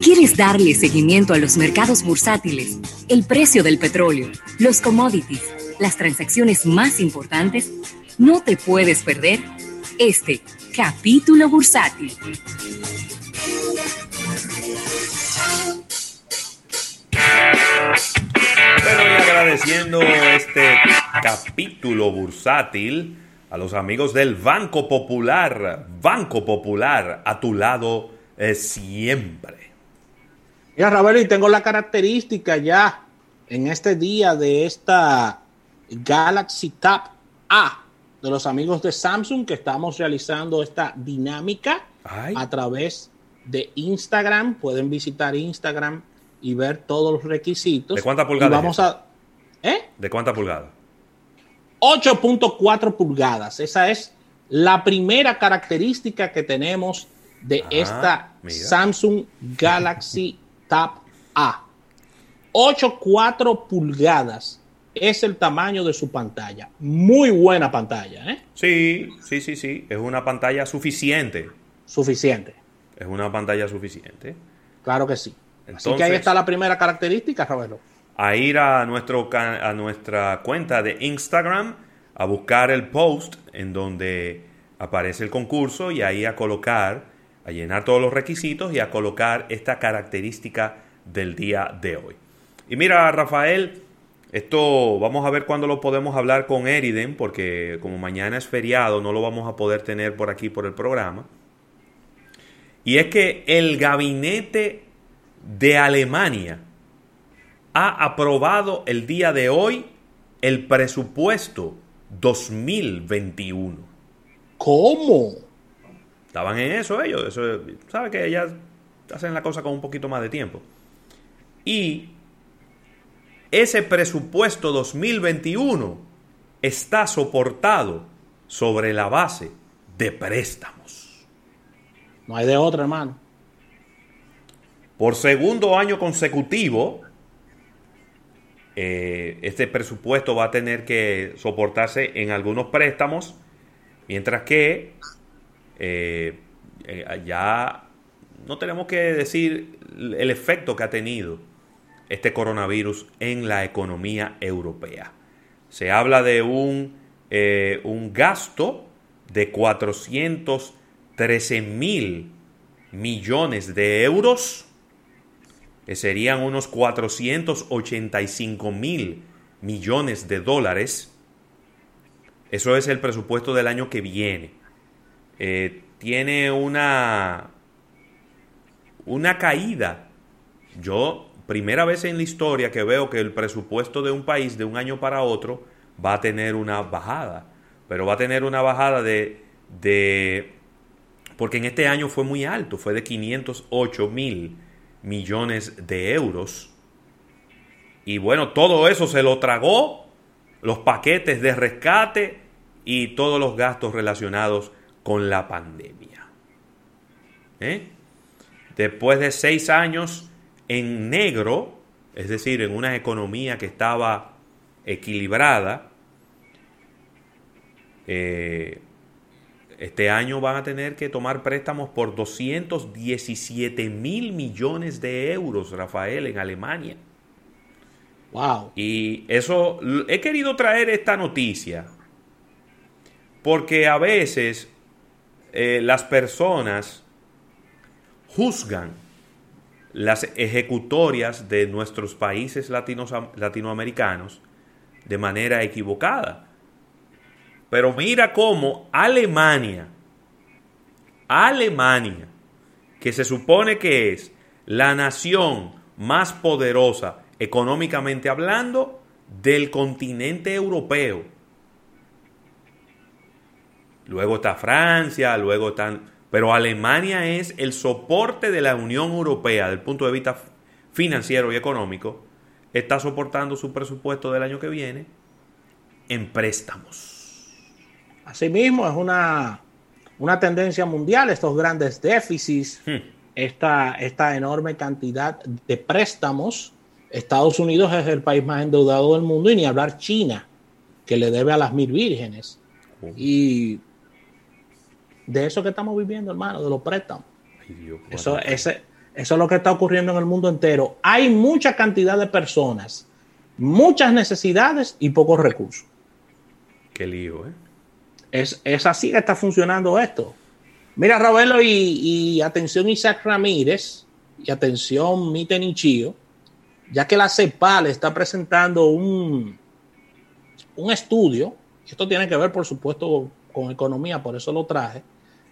¿Quieres darle seguimiento a los mercados bursátiles, el precio del petróleo, los commodities, las transacciones más importantes? No te puedes perder este capítulo bursátil. Bueno, y agradeciendo este capítulo bursátil a los amigos del Banco Popular. Banco Popular, a tu lado eh, siempre. Mira, Ravelo, y tengo la característica ya en este día de esta Galaxy Tab A de los amigos de Samsung que estamos realizando esta dinámica a través de Instagram. Pueden visitar Instagram y ver todos los requisitos. ¿De cuánta pulgada? Vamos a, ¿eh? ¿De cuánta pulgada? 8.4 pulgadas. Esa es la primera característica que tenemos de ah, esta Samsung Galaxy Tab A. 8.4 pulgadas es el tamaño de su pantalla. Muy buena pantalla, ¿eh? Sí, sí, sí, sí. Es una pantalla suficiente. Suficiente. Es una pantalla suficiente. Claro que sí. Así que ahí está la primera característica, Ravelo. A ir a, nuestro, a nuestra cuenta de Instagram a buscar el post en donde aparece el concurso y ahí a colocar a llenar todos los requisitos y a colocar esta característica del día de hoy. Y mira, Rafael, esto vamos a ver cuándo lo podemos hablar con Eriden, porque como mañana es feriado, no lo vamos a poder tener por aquí por el programa. Y es que el gabinete de Alemania ha aprobado el día de hoy el presupuesto 2021. ¿Cómo? Estaban en eso ellos. Eso, ¿Sabe que ellas hacen la cosa con un poquito más de tiempo? Y ese presupuesto 2021 está soportado sobre la base de préstamos. No hay de otra, hermano. Por segundo año consecutivo, eh, este presupuesto va a tener que soportarse en algunos préstamos, mientras que eh, eh, ya no tenemos que decir el efecto que ha tenido este coronavirus en la economía europea. Se habla de un, eh, un gasto de 413 mil millones de euros, que serían unos 485 mil millones de dólares. Eso es el presupuesto del año que viene. Eh, tiene una, una caída. Yo, primera vez en la historia que veo que el presupuesto de un país de un año para otro va a tener una bajada. Pero va a tener una bajada de, de porque en este año fue muy alto, fue de 508 mil millones de euros. Y bueno, todo eso se lo tragó los paquetes de rescate y todos los gastos relacionados con la pandemia. ¿Eh? Después de seis años en negro, es decir, en una economía que estaba equilibrada, eh, este año van a tener que tomar préstamos por 217 mil millones de euros, Rafael, en Alemania. Wow. Y eso, he querido traer esta noticia porque a veces eh, las personas juzgan las ejecutorias de nuestros países latinoamericanos de manera equivocada. Pero mira cómo Alemania, Alemania, que se supone que es la nación más poderosa económicamente hablando del continente europeo, luego está Francia, luego están... Pero Alemania es el soporte de la Unión Europea desde el punto de vista financiero y económico. Está soportando su presupuesto del año que viene en préstamos. Asimismo, es una, una tendencia mundial estos grandes déficits, hmm. esta, esta enorme cantidad de préstamos. Estados Unidos es el país más endeudado del mundo y ni hablar China, que le debe a las mil vírgenes. Y de eso que estamos viviendo, hermano, de los préstamos. eso, ese, Eso es lo que está ocurriendo en el mundo entero. Hay mucha cantidad de personas, muchas necesidades y pocos recursos. Qué lío, ¿eh? Es, es así que está funcionando esto. Mira, Robelo, y, y atención Isaac Ramírez, y atención Miten Ichio, ya que la CEPAL está presentando un, un estudio, esto tiene que ver, por supuesto, con economía, por eso lo traje,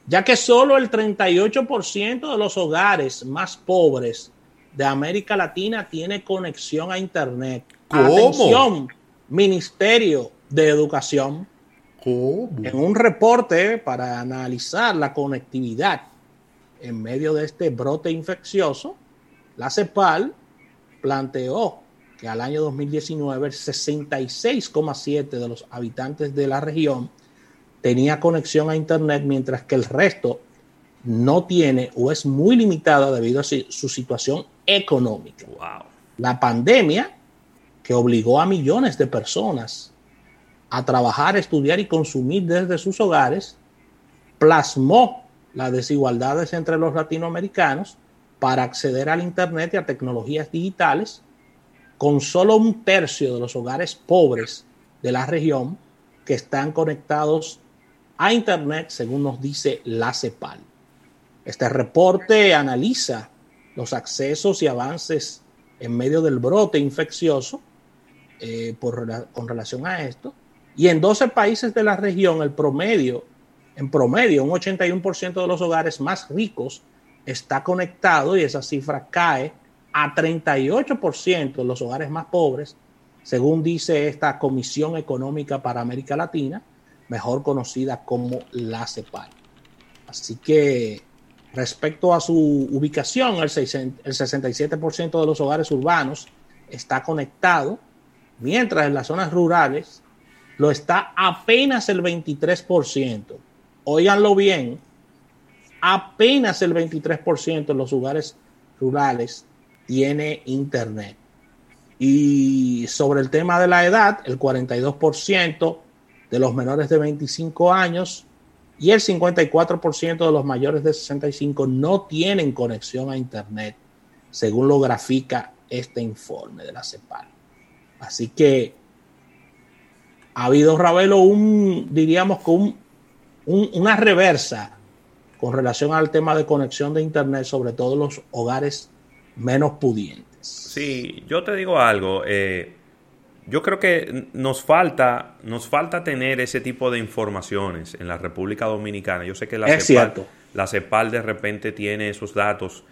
ya que solo el 38% de los hogares más pobres de América Latina tiene conexión a Internet. ¿Cómo? Atención, Ministerio de Educación. En un reporte para analizar la conectividad en medio de este brote infeccioso, la CEPAL planteó que al año 2019 el 66,7 de los habitantes de la región tenía conexión a Internet, mientras que el resto no tiene o es muy limitada debido a su situación económica. Wow. La pandemia que obligó a millones de personas a trabajar, estudiar y consumir desde sus hogares, plasmó las desigualdades entre los latinoamericanos para acceder al Internet y a tecnologías digitales, con solo un tercio de los hogares pobres de la región que están conectados a Internet, según nos dice la CEPAL. Este reporte analiza los accesos y avances en medio del brote infeccioso eh, por, con relación a esto. Y en 12 países de la región, el promedio, en promedio, un 81% de los hogares más ricos está conectado y esa cifra cae a 38% de los hogares más pobres, según dice esta Comisión Económica para América Latina, mejor conocida como la CEPAL. Así que respecto a su ubicación, el 67% de los hogares urbanos está conectado, mientras en las zonas rurales lo está apenas el 23%. Óiganlo bien, apenas el 23% de los hogares rurales tiene internet. Y sobre el tema de la edad, el 42% de los menores de 25 años y el 54% de los mayores de 65 no tienen conexión a internet, según lo grafica este informe de la CEPAL. Así que ha habido, Ravelo, un, diríamos que un, una reversa con relación al tema de conexión de Internet, sobre todo los hogares menos pudientes. Sí, yo te digo algo. Eh, yo creo que nos falta, nos falta tener ese tipo de informaciones en la República Dominicana. Yo sé que la, CEPAL, la CEPAL de repente tiene esos datos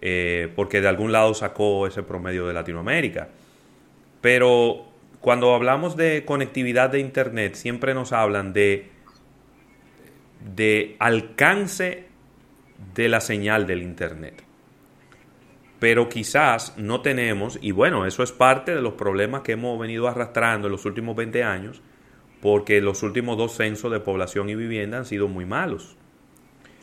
eh, porque de algún lado sacó ese promedio de Latinoamérica. Pero cuando hablamos de conectividad de Internet, siempre nos hablan de, de alcance de la señal del Internet. Pero quizás no tenemos, y bueno, eso es parte de los problemas que hemos venido arrastrando en los últimos 20 años, porque los últimos dos censos de población y vivienda han sido muy malos.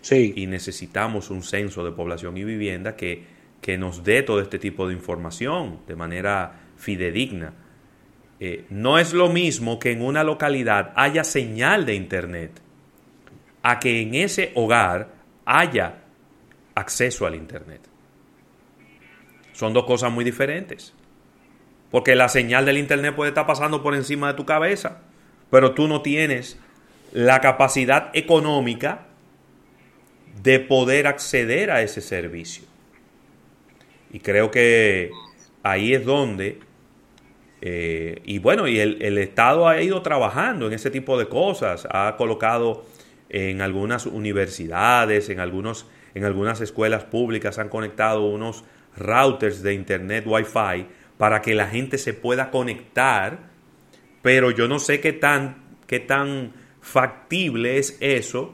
Sí. Y necesitamos un censo de población y vivienda que, que nos dé todo este tipo de información de manera fidedigna. Eh, no es lo mismo que en una localidad haya señal de internet a que en ese hogar haya acceso al internet. Son dos cosas muy diferentes. Porque la señal del internet puede estar pasando por encima de tu cabeza, pero tú no tienes la capacidad económica de poder acceder a ese servicio. Y creo que ahí es donde eh, y bueno, y el, el, Estado ha ido trabajando en ese tipo de cosas, ha colocado en algunas universidades, en, algunos, en algunas escuelas públicas, han conectado unos routers de internet Wi-Fi para que la gente se pueda conectar, pero yo no sé qué tan, qué tan factible es eso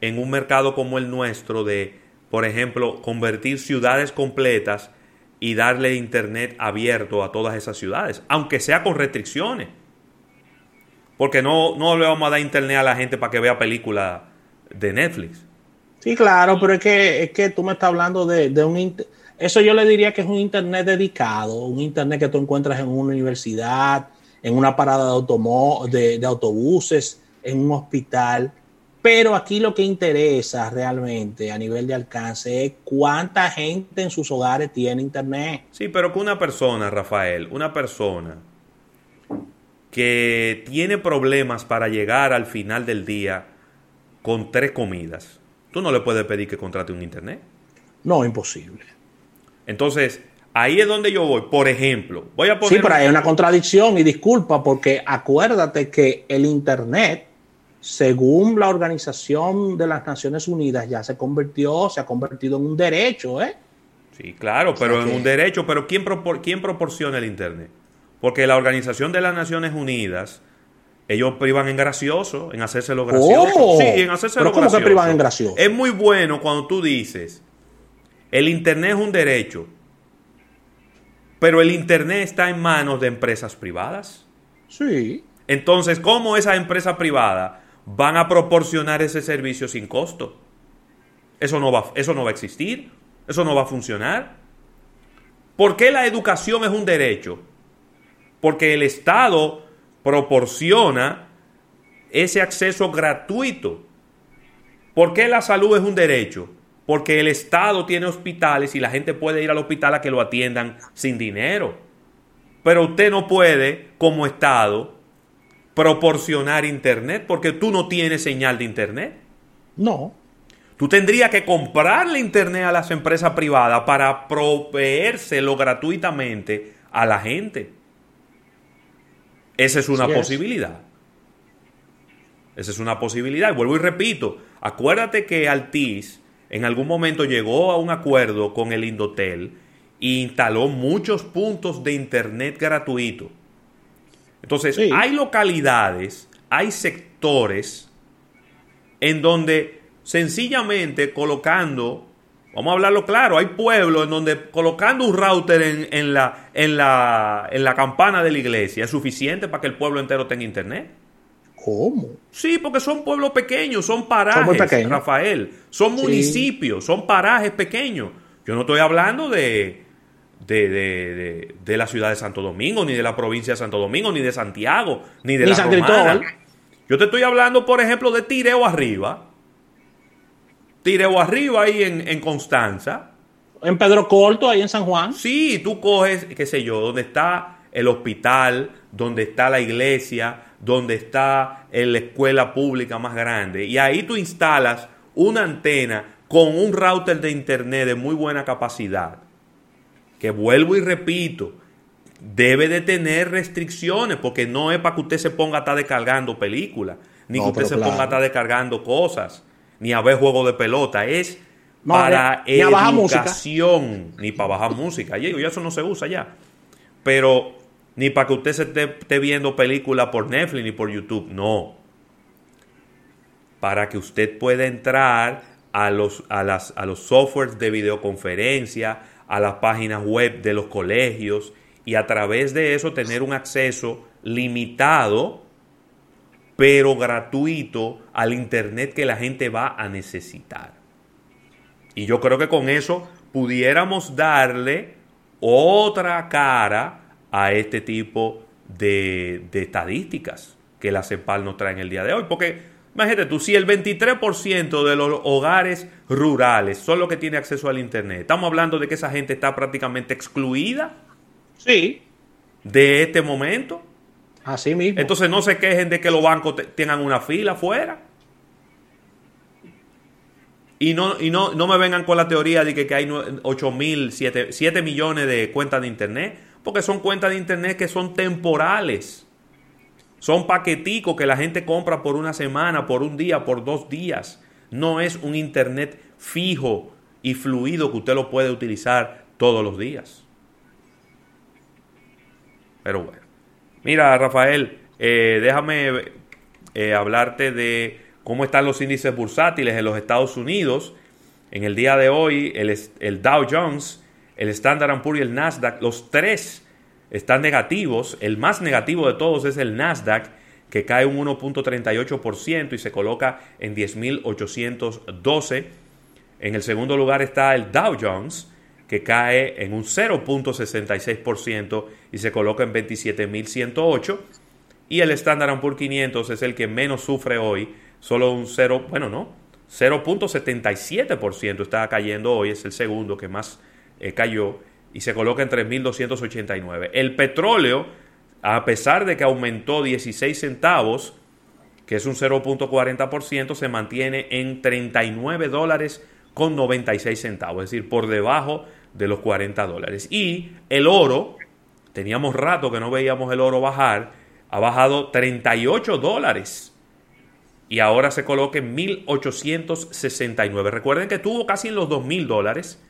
en un mercado como el nuestro de, por ejemplo, convertir ciudades completas y darle internet abierto a todas esas ciudades, aunque sea con restricciones. Porque no, no le vamos a dar internet a la gente para que vea películas de Netflix. Sí, claro, pero es que, es que tú me estás hablando de, de un... Eso yo le diría que es un internet dedicado, un internet que tú encuentras en una universidad, en una parada de, automo de, de autobuses, en un hospital. Pero aquí lo que interesa realmente a nivel de alcance es cuánta gente en sus hogares tiene internet. Sí, pero que una persona, Rafael, una persona que tiene problemas para llegar al final del día con tres comidas, tú no le puedes pedir que contrate un internet. No, imposible. Entonces, ahí es donde yo voy. Por ejemplo, voy a poner... Sí, pero hay una contradicción y disculpa porque acuérdate que el internet según la Organización de las Naciones Unidas, ya se convirtió, se ha convertido en un derecho, ¿eh? Sí, claro, pero en un derecho, pero ¿quién, ¿quién proporciona el Internet? Porque la Organización de las Naciones Unidas, ellos privan en gracioso, en hacerse lo gracioso. Sí, en hacerse ¿Pero cómo gracioso. privan en gracioso? Es muy bueno cuando tú dices, el Internet es un derecho, pero el Internet está en manos de empresas privadas. Sí. Entonces, ¿cómo esa empresa privada van a proporcionar ese servicio sin costo. Eso no va, eso no va a existir, eso no va a funcionar. ¿Por qué la educación es un derecho? Porque el Estado proporciona ese acceso gratuito. ¿Por qué la salud es un derecho? Porque el Estado tiene hospitales y la gente puede ir al hospital a que lo atiendan sin dinero. Pero usted no puede, como Estado, proporcionar internet porque tú no tienes señal de internet. No. Tú tendrías que comprarle internet a las empresas privadas para proveérselo gratuitamente a la gente. Esa es una posibilidad. Esa es una posibilidad. Y vuelvo y repito, acuérdate que Altiz en algún momento llegó a un acuerdo con el Indotel e instaló muchos puntos de internet gratuito entonces, hay localidades, hay sectores en donde sencillamente colocando, vamos a hablarlo claro, hay pueblos en donde colocando un router en, la, en, la, en la campana de la iglesia es suficiente para que el pueblo entero tenga internet. ¿Cómo? Sí, porque son pueblos pequeños, son parajes, Rafael. Son municipios, son parajes pequeños. Yo no estoy hablando de, de, de, la ciudad de Santo Domingo, ni de la provincia de Santo Domingo, ni de Santiago, ni de la San Yo te estoy hablando, por ejemplo, de Tireo Arriba. Tireo Arriba ahí en, en Constanza. En Pedro Corto, ahí en San Juan. Sí, tú coges, qué sé yo, donde está el hospital, donde está la iglesia, donde está la escuela pública más grande. Y ahí tú instalas una antena con un router de internet de muy buena capacidad que vuelvo y repito, debe de tener restricciones, porque no es para que usted se ponga a estar descargando películas, ni que usted se ponga a estar descargando cosas, ni a ver juegos de pelota, es para educación, ni para bajar música. Y eso no se usa ya. Pero ni para que usted se esté, viendo películas por Netflix ni por YouTube, no. Para que usted pueda entrar a los, a las, a los softwares de videoconferencia, a las páginas web de los colegios y a través de eso tener un acceso limitado pero gratuito al Internet que la gente va a necesitar. Y yo creo que con eso pudiéramos darle otra cara a este tipo de, de estadísticas que la CEPAL nos trae en el día de hoy. Porque Imagínate tú, si el 23% de los hogares rurales son los que tienen acceso al Internet, estamos hablando de que esa gente está prácticamente excluida. Sí. De este momento. Así mismo. Entonces no se quejen de que los bancos tengan una fila afuera. Y no, y no, no me vengan con la teoría de que, que hay 8 mil, 7, 7 millones de cuentas de Internet, porque son cuentas de Internet que son temporales. Son paqueticos que la gente compra por una semana, por un día, por dos días. No es un internet fijo y fluido que usted lo puede utilizar todos los días. Pero bueno. Mira, Rafael, eh, déjame eh, hablarte de cómo están los índices bursátiles en los Estados Unidos. En el día de hoy, el, el Dow Jones, el Standard Poor's y el Nasdaq, los tres están negativos. El más negativo de todos es el Nasdaq, que cae un 1.38% y se coloca en 10.812. En el segundo lugar está el Dow Jones, que cae en un 0.66% y se coloca en 27.108. Y el Standard Poor's 500 es el que menos sufre hoy, solo un 0, bueno, no, 0.77% está cayendo hoy, es el segundo que más eh, cayó y se coloca en 3.289. El petróleo, a pesar de que aumentó 16 centavos, que es un 0.40%, se mantiene en 39 dólares con 96 centavos, es decir, por debajo de los 40 dólares. Y el oro, teníamos rato que no veíamos el oro bajar, ha bajado 38 dólares y ahora se coloca en 1869. Recuerden que tuvo casi en los 2000 dólares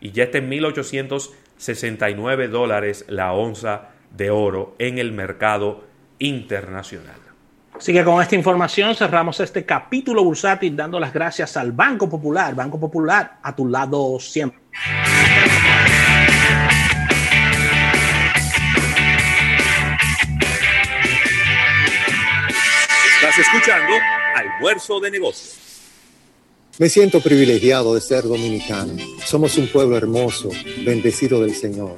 y ya está en 1869 dólares la onza de oro en el mercado internacional. Así que con esta información cerramos este capítulo bursátil dando las gracias al Banco Popular. Banco Popular, a tu lado siempre. Estás escuchando Almuerzo de Negocios. Me siento privilegiado de ser dominicano. Somos un pueblo hermoso, bendecido del Señor.